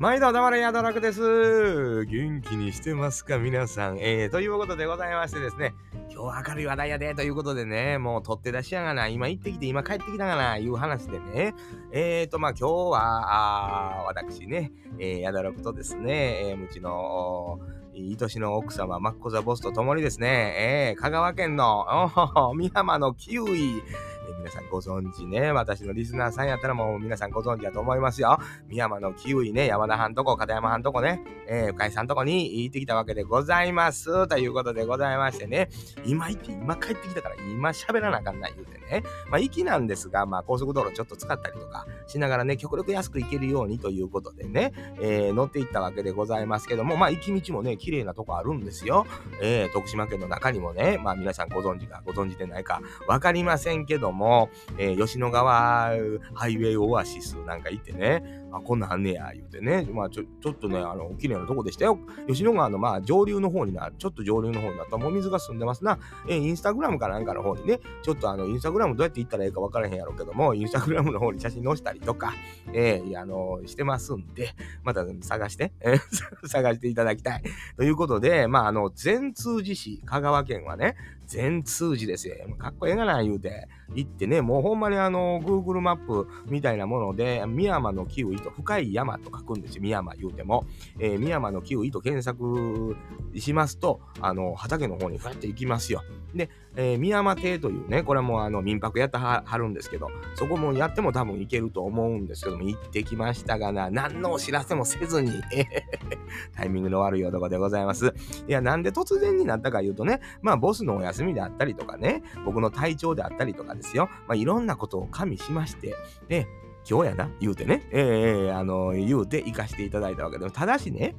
毎度黙れやだらくです。元気にしてますか皆さん。えー、ということでございましてですね、今日は明るい話題やで。ということでね、もう取って出しやがな、今行ってきて今帰ってきたがな、いう話でね、えーと、まあ今日は、あ私ね、えー、やだらくとですね、えー、うちの、愛しの奥様、マッコザボスと共にですね、えー、香川県の、美浜のキウイ、皆さんご存知ね、私のリスナーさんやったらもう皆さんご存知だと思いますよ。美山のキウイね、山田藩とこ、片山藩とこね、えー、深井さんとこに行ってきたわけでございます。ということでございましてね、今行って、今帰ってきたから今喋らなあかんない言うてね。まあ、行きなんですが、まあ、高速道路ちょっと使ったりとかしながらね、極力安く行けるようにということでね、えー、乗っていったわけでございますけども、まあ、行き道もね、綺麗なとこあるんですよ。えー、徳島県の中にもね、まあ、皆さんご存知かご存知でないかわかりませんけども、えー、吉野川ハイウェイオアシスなんか行ってね、あ、こんなんあんねや、言うてね。まあ、ちょ、ちょっとね、あの、綺麗なとこでしたよ。吉野川の、まあ、上流の方にな、ちょっと上流の方になった、もう水が澄んでますな。えインスタグラムかなんかの方にね、ちょっとあの、インスタグラムどうやって行ったらいいか分からへんやろうけども、インスタグラムの方に写真載せたりとか、えー、あの、してますんで、また探して、え 探していただきたい。ということで、まあ、あの、全通寺市、香川県はね、全通寺ですよ。かっこええがな、言うて。行ってね、もうほんまにあの、Google マップみたいなもので、深山のキウイと深い山と書くんですよ。深山言うても。えー、深山のキウイと検索しますと、あの、畑の方にふわって行きますよ。で、えー、宮山邸というね、これもあの民泊やってはるんですけど、そこもやっても多分行けると思うんですけども、行ってきましたがな、何のお知らせもせずに タイミングの悪い男でございます。いや、なんで突然になったか言うとね、まあ、ボスのお休みであったりとかね、僕の体調であったりとかですよ、まあ、いろんなことを加味しまして、で、今日やな、言うてね、えー、あの、言うて行かしていただいたわけでも、ただしね、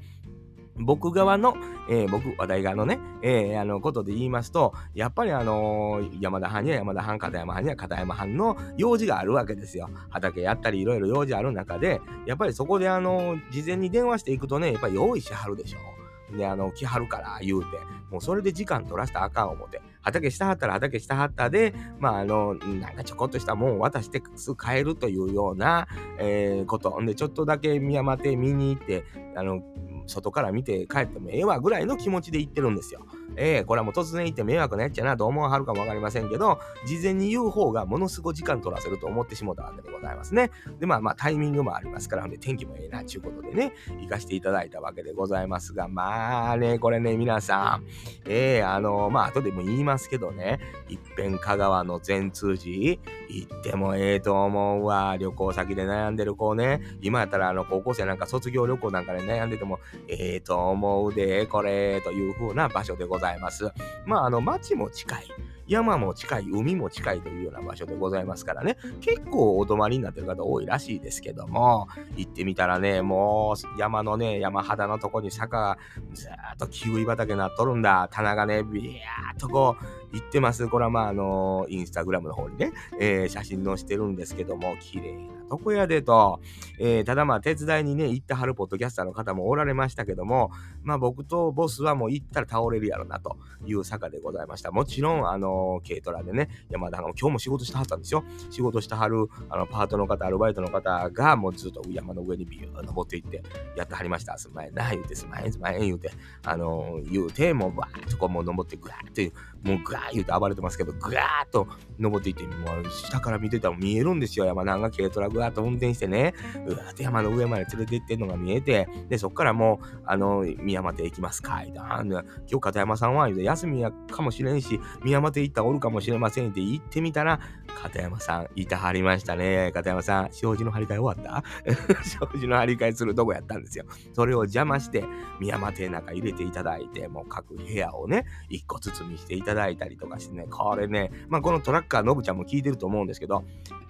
僕側の、えー、僕、話題側のね、えー、あの、ことで言いますと、やっぱりあのー、山田藩には山田藩、片山藩には片山藩の用事があるわけですよ。畑やったりいろいろ用事ある中で、やっぱりそこであの事前に電話していくとね、やっぱり用意しはるでしょ。で、あの、来はるから言うて、もうそれで時間取らせたらあかん思て。畑したはったら畑したはったで、まあ、あの、なんかちょこっとしたもんを渡してすぐ帰るというような、えー、こと。んで、ちょっとだけ宮間て見に行って、あの、外から見て帰ってもええわぐらいの気持ちで行ってるんですよ。ええー、これはもう突然言って迷惑なやっちゃなと思わはるかもわかりませんけど、事前に言う方がものすごい時間取らせると思ってしもたわけでございますね。で、まあまあタイミングもありますから、で天気もええな、ちゅうことでね、行かせていただいたわけでございますが、まあね、これね、皆さん、ええー、あの、まあ後でも言いますけどね、いっぺん香川の全通寺、行ってもええと思うわ。旅行先で悩んでる子ね、今やったらあの高校生なんか卒業旅行なんかで悩んでても、ええ、と思うで、これ、という風な場所でございます。ざいます。まあ、あの、街も近い。山も近い、海も近いというような場所でございますからね、結構お泊まりになってる方多いらしいですけども、行ってみたらね、もう山のね、山肌のとこに坂がずっとキウイ畑になっとるんだ。棚がね、ビヤーっとこう、行ってます。これはまあ、あの、インスタグラムの方にね、えー、写真載してるんですけども、綺麗なとこやでと、えー、ただまあ手伝いにね、行ってはるポッドキャスターの方もおられましたけども、まあ僕とボスはもう行ったら倒れるやろなという坂でございました。もちろん、あの、軽トラでね、山田の今日も仕事してはったんですよ。仕事してはるあのパートの方、アルバイトの方がもうずっと山の上にビュー登っていってやってはりました。すまへんな、言うて、すまへん、すまへん言うて、あの言うて、もうバーッとこうもう登ってぐわーって、もうぐわー言うて暴れてますけど、ぐわーっと登っていって、もう下から見てたら見えるんですよ。山田が軽トラぐわーっと運転してね、うわーっと山の上まで連れて行ってんのが見えて、で、そっからもう、あの、宮山邸行きますかいだ。今日片山さんは休みやかもしれんし、宮山邸行ったらおるかもしれませんって言ってみたら、片山さん、いたはりましたね。片山さん、障子の張り替え終わった？障子の張り替えするとこやったんですよ。それを邪魔して、宮山邸中入れていただいて、もう各部屋をね、一個ずつ見していただいたりとかしてね、これね、まあこのトラッカーのぶちゃんも聞いてると思うんですけど、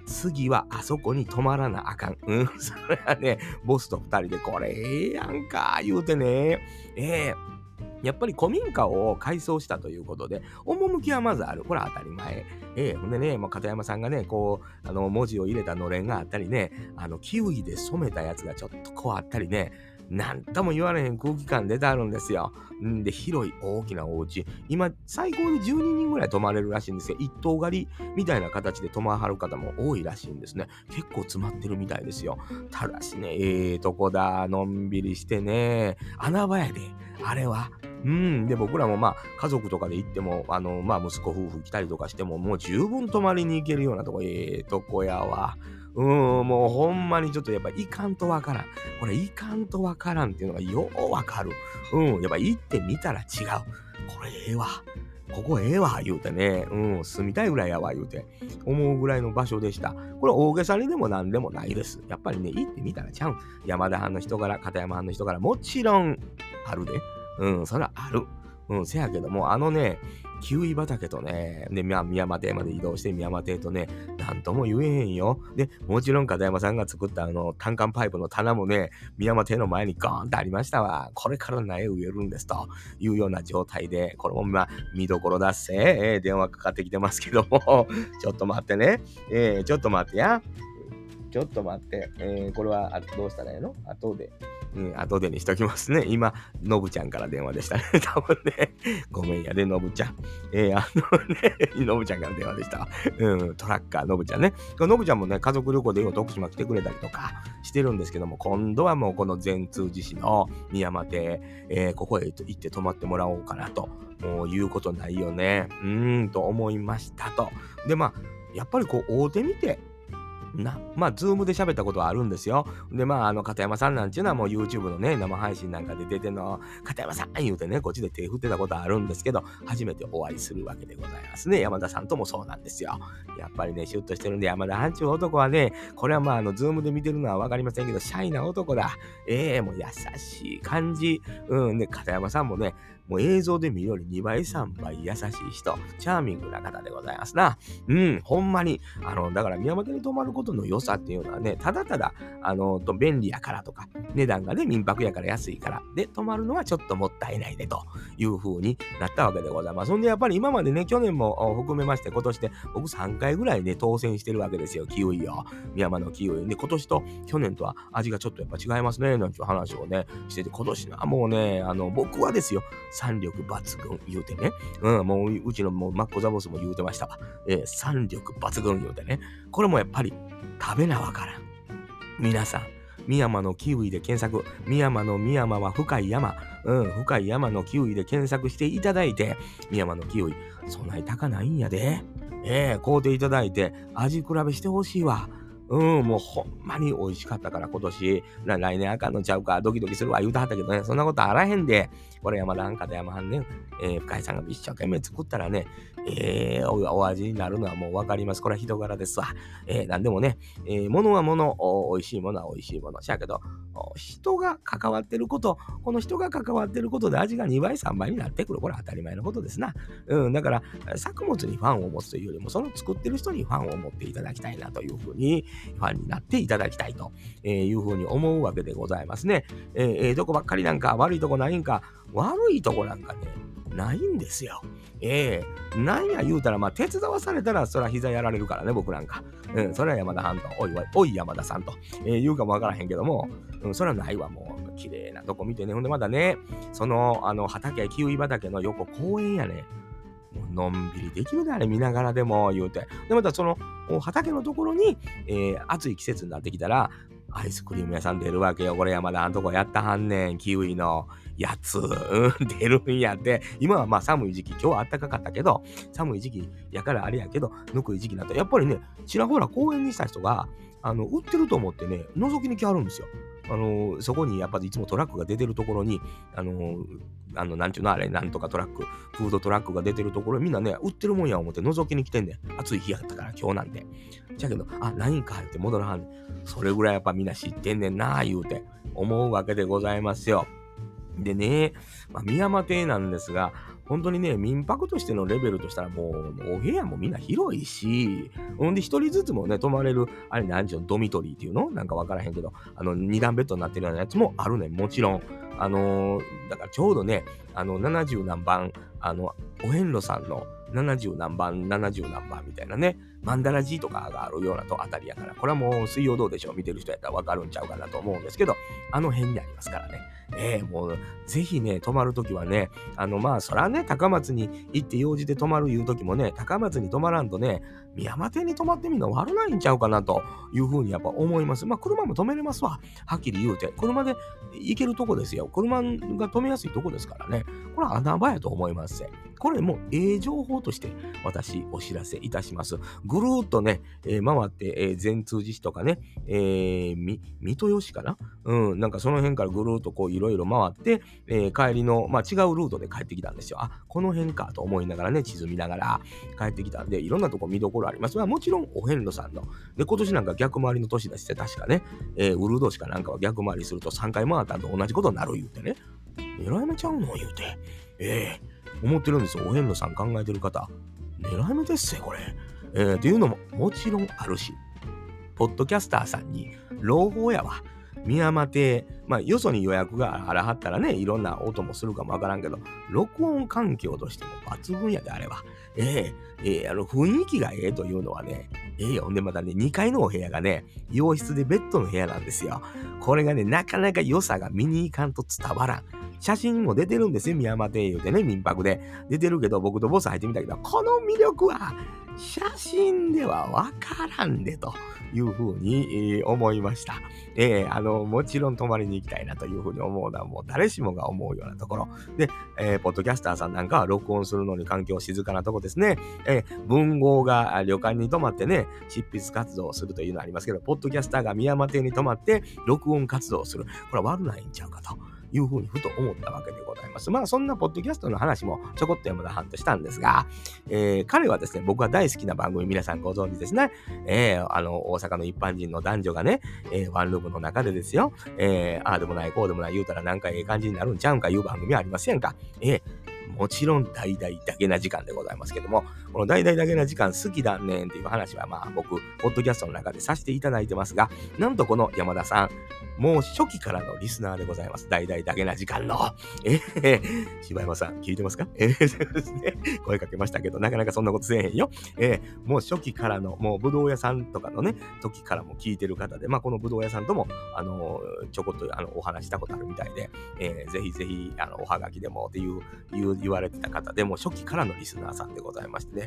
次はあそこに泊まらなあかん。うん、それはね、ボスと二人でこれええやんか、言うてね、ええーやっぱり古民家を改装したということで、趣はまずある。これは当たり前。ええー、ほんでね、もう片山さんがね、こう、あの、文字を入れたのれんがあったりね、あの、キウイで染めたやつがちょっとこうあったりね、なんとも言われへん空気感出てあるんですよ。んで、広い大きなお家。今、最高で12人ぐらい泊まれるらしいんですよ。一棟狩りみたいな形で泊まはる方も多いらしいんですね。結構詰まってるみたいですよ。ただしね、ええー、とこだ、のんびりしてね、穴場やで、あれは。うん。で、僕らもまあ、家族とかで行っても、あの、まあ、息子夫婦来たりとかしても、もう十分泊まりに行けるようなとこ、ええー、とこやわ。うん、もうほんまにちょっとやっぱいかんとわからん。これいかんとわからんっていうのがようわかる。うん、やっぱ行ってみたら違う。これええわ。ここええわ、言うてね、うん、住みたいぐらいやわ、言うて、思うぐらいの場所でした。これ大げさにでも何でもないです。やっぱりね、行ってみたらちゃう。山田藩の人から、片山藩の人から、もちろんあるで。うん、それはある。うん、せやけども、あのね、キウイ畑とね、で、まあ、宮山邸まで移動して宮山邸とね、なんとも言えへんよ。で、もちろん片山さんが作ったあの、単管パイプの棚もね、宮山邸の前にゴーンとありましたわ。これから苗植えるんですというような状態で、これもまあ、見どころだっせ、えー、電話かかってきてますけども、ちょっと待ってね。えー、ちょっと待ってや。ちょっと待って。えー、これはどうしたらいいの？後で。うん、後でにしときますね。今、のぶちゃんから電話でしたね。多分ね。ごめんやで、のぶちゃん。えー、あのね、のぶちゃんから電話でした。うん、トラッカー、のぶちゃんね。のぶちゃんもね、家族旅行でよ徳島来てくれたりとかしてるんですけども、今度はもうこの善通寺市の宮山邸、えー、ここへ行って泊まってもらおうかなと、もう言うことないよね。うーん、と思いましたと。で、まあ、やっぱりこう、大手見て、な、まあ、ズームで喋ったことはあるんですよ。で、まあ、あの、片山さんなんていうのはもう YouTube のね、生配信なんかで出ての、片山さん言うてね、こっちで手振ってたことはあるんですけど、初めてお会いするわけでございますね。山田さんともそうなんですよ。やっぱりね、シュッとしてるんで、山田班長男はね、これはまあ、あの、ズームで見てるのはわかりませんけど、シャイな男だ。ええー、もう優しい感じ。うん、で、片山さんもね、もう映像で見るより2倍3倍優しい人、チャーミングな方でございますな。うん、ほんまに、あの、だから宮本に泊まることの良さっていうのはね、ただただ、あの、と便利やからとか、値段がね、民泊やから安いから、で、泊まるのはちょっともったいないね、という風になったわけでございます。そんで、やっぱり今までね、去年も含めまして、今年で僕3回ぐらいね、当選してるわけですよ、キウイを。宮山のキウイ。で、今年と去年とは味がちょっとやっぱ違いますね、なんていう話をね、してて、今年はもうね、あの、僕はですよ、三力抜群言うてね。うん、もううちのもうマッコザボスも言うてましたわ。えー、三力抜群言うてね。これもやっぱり食べなわからん。皆さん、深山のキウイで検索。深山の深山は深い山。うん、深い山のキウイで検索していただいて、深山のキウイ、そない高ないんやで。ええー、買うていただいて、味比べしてほしいわ。うん、もうほんまに美味しかったから今年、来年あかんのちゃうか、ドキドキするわ。言うてはったけどね、そんなことあらへんで、これ山田あんかと山はんね、えー、深井さんが一生懸命作ったらね、えー、お味になるのはもうわかります。これは人柄ですわ。えー、なんでもね、えー、物は物、美味しいものは美味しいもの。しゃけど、人が関わってること、この人が関わってることで味が2倍、3倍になってくる。これは当たり前のことですな。うん、だから、作物にファンを持つというよりも、その作ってる人にファンを持っていただきたいなというふうに、ファンになっていただきたいというふうに思うわけでございますね。えー、どこばっかりなんか、悪いとこないんか、悪いとこなんかね、ないんですよ。ええー、なんや言うたら、まあ、手伝わされたら、そら膝やられるからね、僕なんか。うん、それは山田さんと、おいおい、山田さんと、えー、言うかもわからへんけども、うん、それはないわ、もう、綺麗なとこ見てね。ほんでまだね、その、あの、畑、キウイ畑の横、公園やね。もうのんびりできるであれ見ながらでも言うて。で、またその畑のところに、えー、暑い季節になってきたら、アイスクリーム屋さん出るわけよ。これ山田あんとこやったはんねん。キウイのやつ、出るんやって。今はまあ寒い時期、今日は暖かかったけど、寒い時期やからあれやけど、ぬくい時期になった、やっぱりね、ちらほら公園にした人が、あの、売ってると思ってね、覗きに来はるんですよ。あの、そこにやっぱりいつもトラックが出てるところに、あの、あの、なんちゅうのあれ、なんとかトラック、フードトラックが出てるところみんなね、売ってるもんや思って覗きに来てんねん。暑い日やったから今日なんて。じゃけど、あ、何かって戻らはん。それぐらいやっぱみんな知ってんねんな言うて思うわけでございますよ。でね、まあ、宮山邸なんですが、本当にね、民泊としてのレベルとしたらもう、お部屋もみんな広いし、ほんで一人ずつもね、泊まれる、あれ何ちゅうの、ドミトリーっていうの？なんかわからへんけど、あの、二段ベッドになってるようなやつもあるね、もちろん。あのー、だからちょうどね、あの、70何番、あの、お遍路さんの、70何番、70何番みたいなね、マンダラジとかがあるようなとあたりやから、これはもう水曜どうでしょう見てる人やったらわかるんちゃうかなと思うんですけど、あの辺にありますからね。ねえ、もう、ぜひね、泊まるときはね、あの、まあ、そらね、高松に行って用事で泊まるいうときもね、高松に泊まらんとね、宮山邸に泊まってみるの悪ないんちゃうかなというふうにやっぱ思います。まあ、車も止めれますわ。はっきり言うて。車で行けるとこですよ。車が止めやすいとこですからね。これは穴場やと思いますこれもええ情報として私お知らせいたします。ぐるーっとね、えー、回って、えー、善通寺市とかね、えー、み、三豊市かな？うん、なんかその辺からぐるーっとこういろいろ回って、えー、帰りの、まあ、違うルートで帰ってきたんですよ。あ、この辺かと思いながらね、地図見ながら帰ってきたんで、いろんなとこ見どころあります。まあ、もちろんお遍路さんの。で、今年なんか逆回りの年だして確かね、えー、ウルドシかなんかは逆回りすると3回回ったと同じことになる言うてね。狙い目ちゃうの言うて。ええー思ってるんですよ。お遍路さん考えてる方。狙い目ですよ、これ。えー、っていうのももちろんあるし、ポッドキャスターさんに、朗報やわ。宮山邸、まあ、よそに予約があらはったらね、いろんな音もするかもわからんけど、録音環境としても抜群やで、あれは。ええー、え、あの、雰囲気がええというのはね、ええよ。んで、またね、2階のお部屋がね、洋室でベッドの部屋なんですよ。これがね、なかなか良さが見に行かんと伝わらん。写真も出てるんですよ、宮山庭園でね、民泊で。出てるけど、僕とボス入ってみたけど、この魅力は、写真ではわからんで、というふうに、思いました。えー、あの、もちろん泊まりに行きたいなというふうに思うのは、もう誰しもが思うようなところ。で、えー、ポッドキャスターさんなんかは録音するのに環境静かなとこですね。えー、文豪が旅館に泊まってね、執筆活動をするというのはありますけど、ポッドキャスターが宮山邸に泊まって録音活動をする。これは悪ないんちゃうかと。いうふうにふと思ったわけでございます。まあそんなポッドキャストの話もちょこっと山田半としたんですが、えー、彼はですね、僕は大好きな番組皆さんご存知ですね。えー、あの、大阪の一般人の男女がね、えー、ワンルームの中でですよ、えー、ああでもない、こうでもない言うたらなんかええ感じになるんちゃうんかいう番組はありませんか。えーもちろん大々だけな時間でございますけども、この大々だけな時間好きだねんっていう話はまあ僕、ポッドキャストの中でさせていただいてますが、なんとこの山田さん、もう初期からのリスナーでございます。大々だけな時間の。えー、柴山さん、聞いてますか？えー、ですね。声かけましたけど、なかなかそんなことせえへんよ。えー、もう初期からの、もうぶどう屋さんとかのね、時からも聞いてる方で、まあこのぶどう屋さんとも、あの、ちょこっとあのお話したことあるみたいで、えー、ぜひぜひ、あの、おはがきでもっていう、言われてた方でも初期からのリスナーさんでございましてね、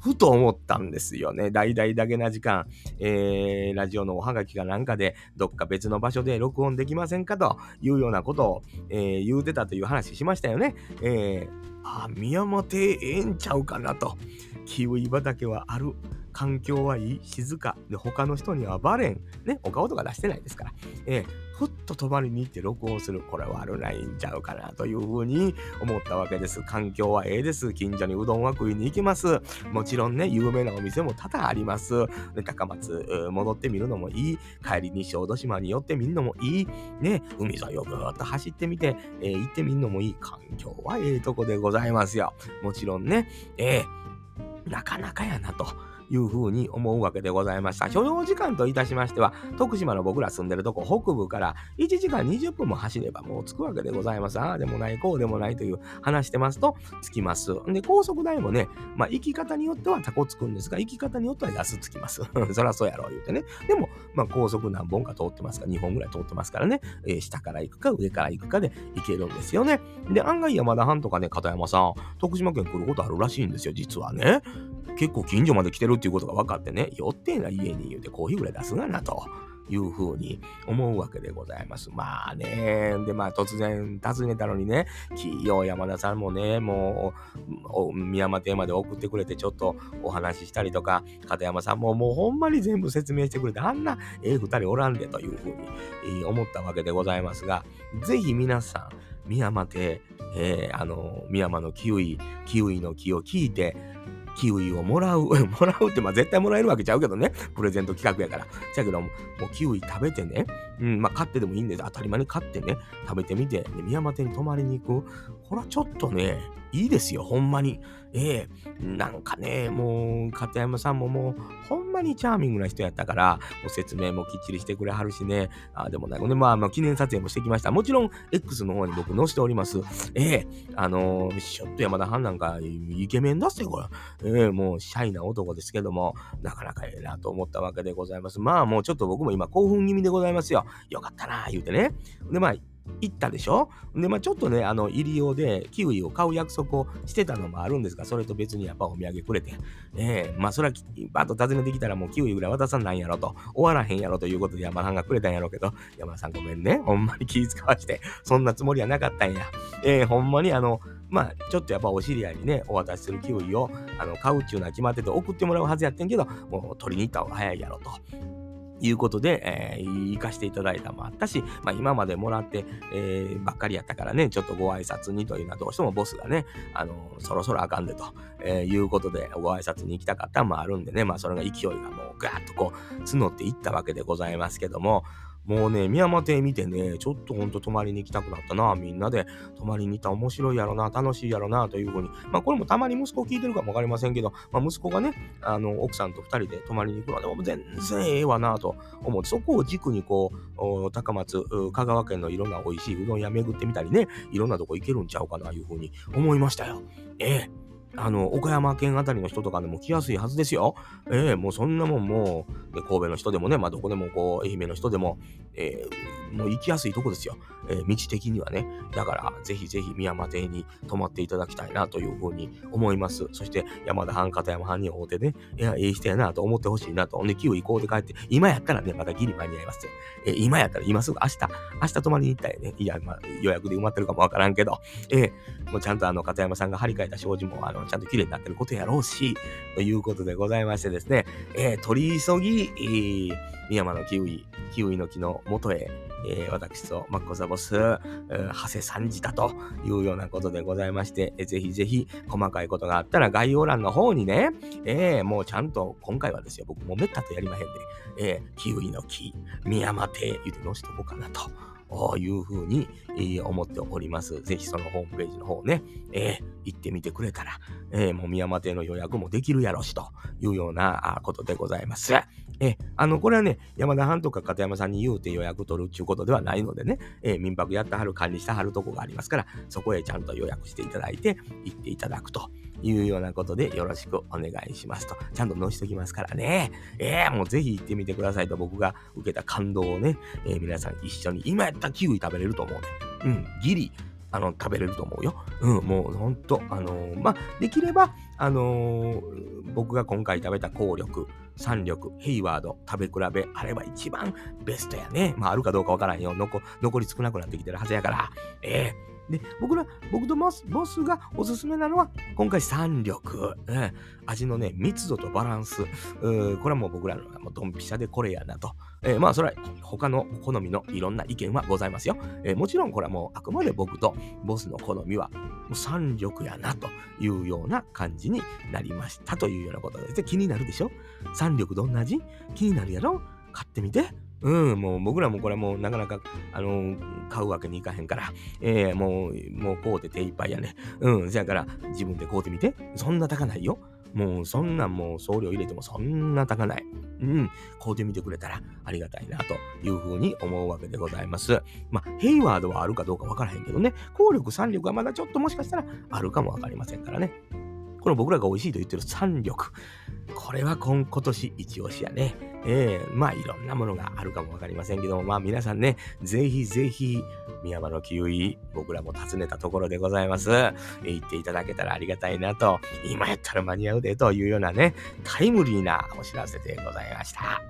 ふと思ったんですよね。大々だけな時間、えー、ラジオのおはがきかなんかで、どっか別の場所で録音できませんかというようなことを、えー、言うてたという話しましたよね。えー、あ、宮本ええんちゃうかなと。キウイ畑はある。環境はいい、静か。で、他の人にはバレん。ね、お顔とか出してないですから。えー、ふっと泊まりに行って録音する。これ悪ないんちゃうかなというふうに思ったわけです。環境はええです。近所にうどんは食いに行きます。もちろんね、有名なお店も多々あります。で高松、戻ってみるのもいい。帰りに小豆島に寄ってみるのもいい。ね、海沿いをぐーっと走ってみて、えー、行ってみるのもいい。環境はええとこでございますよ。もちろんね、えー、なかなかやなと。いうふうに思うわけでございました。所要時間といたしましては、徳島の僕ら住んでるとこ北部から1時間20分も走ればもう着くわけでございます。ああでもない、こうでもないという話してますと着きます。で、高速代もね、まあ行き方によってはタコつくんですが、行き方によっては安つきます。そらそうやろう言うてね。でも、まあ高速何本か通ってますか、2本ぐらい通ってますからね、えー、下から行くか上から行くかで行けるんですよね。で、案外山田藩とかね、片山さん、徳島県来ることあるらしいんですよ、実はね。結構近所まで来てるっていうことが分かってね、寄ってな家に言うてコーヒーぐらい出すがなと。いうふうに思うわけでございます。まあね、で、まあ突然訪ねたのにね、企業山田さんもね、もう、宮山邸まで送ってくれてちょっとお話ししたりとか、片山さんももうほんまに全部説明してくれて、あんなええ二人おらんでというふうに、えー、思ったわけでございますが、ぜひ皆さん、宮山邸、えー、あの、宮山のキウイ、キウイの木を聞いて、キウイをもらう。もらうって、まあ絶対もらえるわけちゃうけどね。プレゼント企画やから。じゃけど、もうキウイ食べてね。うん、まあ買ってでもいいんです。当たり前に買ってね、食べてみて、で、宮山店に泊まりに行く。これはちょっとね、いいですよ、ほんまに。ええー、なんかね、もう、片山さんももう、ほんまにチャーミングな人やったから、もう説明もきっちりしてくれはるしね、あでもない、ね、まあ、まあ、記念撮影もしてきました。もちろん、X の方に僕載せております。ええー、あのー、ちょっと山田藩なんか、イケメンだっすよ、これ。ええ、もう、シャイな男ですけども、なかなかええなと思ったわけでございます。まあ、もうちょっと僕も今、興奮気味でございますよ。よかったな、言うてね。で、まあ、行ったでしょ？で、まあちょっとね、あの、入り用でキウイを買う約束をしてたのもあるんですが、それと別にやっぱお土産くれて、ええー、まあそれはバッと訪ねてきたらもうキウイぐらい渡さんなんやろと、終わらへんやろということで山田さんがくれたんやろうけど、山田さんごめんね、ほんまに気遣わして、そんなつもりはなかったんや。ええー、ほんまにあの、まあ、ちょっとやっぱお知り合いにね、お渡しするキウイをあの買うっちゅうのは決まってて送ってもらうはずやってんけど、もう取りに行った方が早いやろと。いうことで、えー、行かせていただいたもあったし、まあ今までもらって、えー、ばっかりやったからね、ちょっとご挨拶にというのはどうしてもボスがね、あのー、そろそろあかんでと、えー、いうことでご挨拶に行きたかったもあるんでね、まあそれが勢いがもうガーッとこう募っていったわけでございますけども、もうね、宮山亭見てね、ちょっとほんと泊まりに行きたくなったな。みんなで泊まりに行った面白いやろな、楽しいやろな、というふうに。まあこれもたまに息子聞いてるかもわかりませんけど、まあ息子がね、あの、奥さんと二人で泊まりに行くのでも全然ええわな、と思って、そこを軸にこう、高松、香川県のいろんな美味しいうどん屋巡ってみたりね、いろんなとこ行けるんちゃうかな、いうふうに思いましたよ。ええあの、岡山県あたりの人とかでも来やすいはずですよ。ええー、もうそんなもんもう、神戸の人でもね、まあどこでもこう、愛媛の人でも、えー、もう行きやすいとこですよ。えー、道的にはね。だから、ぜひぜひ宮山邸に泊まっていただきたいなというふうに思います。そして、山田藩、片山藩に会うてね、いや、ええ人やなと思ってほしいなと。ほんで、キウイ行こうで帰って、今やったらね、またギリ間に合います。えー、今やったら、今すぐ明日、明日泊まりに行ったらね。いや、まあ、予約で埋まってるかもわからんけど、えー、もうちゃんとあの、片山さんが張り替えた障子も、あの、ちゃんと綺麗になってることやろうし、ということでございましてですね、えー、取り急ぎ、えー、深山のキウイ、キウイの木の元へ、えー、私とマッコザボス、長谷三次だというようなことでございまして、えー、ぜひぜひ細かいことがあったら概要欄の方にね、えー、もうちゃんと今回はですよ、僕もめったとやりまへんで、えー、キウイの木、深山亭言うて載しとこうかなと。いうふうに、え、思っております。ぜひそのホームページの方ね、えー、行ってみてくれたら、えー、もう宮山邸の予約もできるやろしというようなことでございます。えあの、これはね、山田藩とか片山さんに言うて予約取るっていうことではないのでね、え民泊やってはる管理してはるとこがありますから、そこへちゃんと予約していただいて、行っていただくと。いうようなことでよろしくお願いしますと。ちゃんと載しときますからね。ええー、もうぜひ行ってみてくださいと僕が受けた感動をね、えー、皆さん一緒に、今やったらキウイ食べれると思うね。うん、ギリ、あの、食べれると思うよ。うん、もうほんと、あのー、まあ、できれば、あのー、僕が今回食べた効力、三力、ヘイワード、食べ比べ、あれば一番ベストやね。まあ、あるかどうかわからんよ。残り少なくなってきてるはずやから。ええーで、僕ら、僕とボスボスがおすすめなのは、今回三力。うん、味のね、密度とバランス。これはもう僕らのもうドンピシャでこれやなと。えー、まあ、それは他の好みのいろんな意見はございますよ。えー、もちろんこれはもうあくまで僕とボスの好みは、三力やなというような感じになりましたというようなことです。気になるでしょ？三力どんな味？気になるやろ？買ってみて。うん、もう僕らもこれもうなかなか、あのー、買うわけにいかへんから、えー、もう、もう買うて手いっぱいやね。うん、そやから自分で買うてみて。そんな高ないよ。もうそんなんもう送料入れてもそんな高ない。うん、買うてみてくれたらありがたいなというふうに思うわけでございます。まあ、ヘイワードはあるかどうかわからへんけどね、効力、三力はまだちょっともしかしたらあるかもわかりませんからね。この僕らが美味しいと言ってる三力。これは今今年一押しやね。ええー、まあいろんなものがあるかもわかりませんけども、まあ皆さんね、ぜひぜひ、宮山のキウイ、僕らも訪ねたところでございます。行っていただけたらありがたいなと、今やったら間に合うでというようなね、タイムリーなお知らせでございました。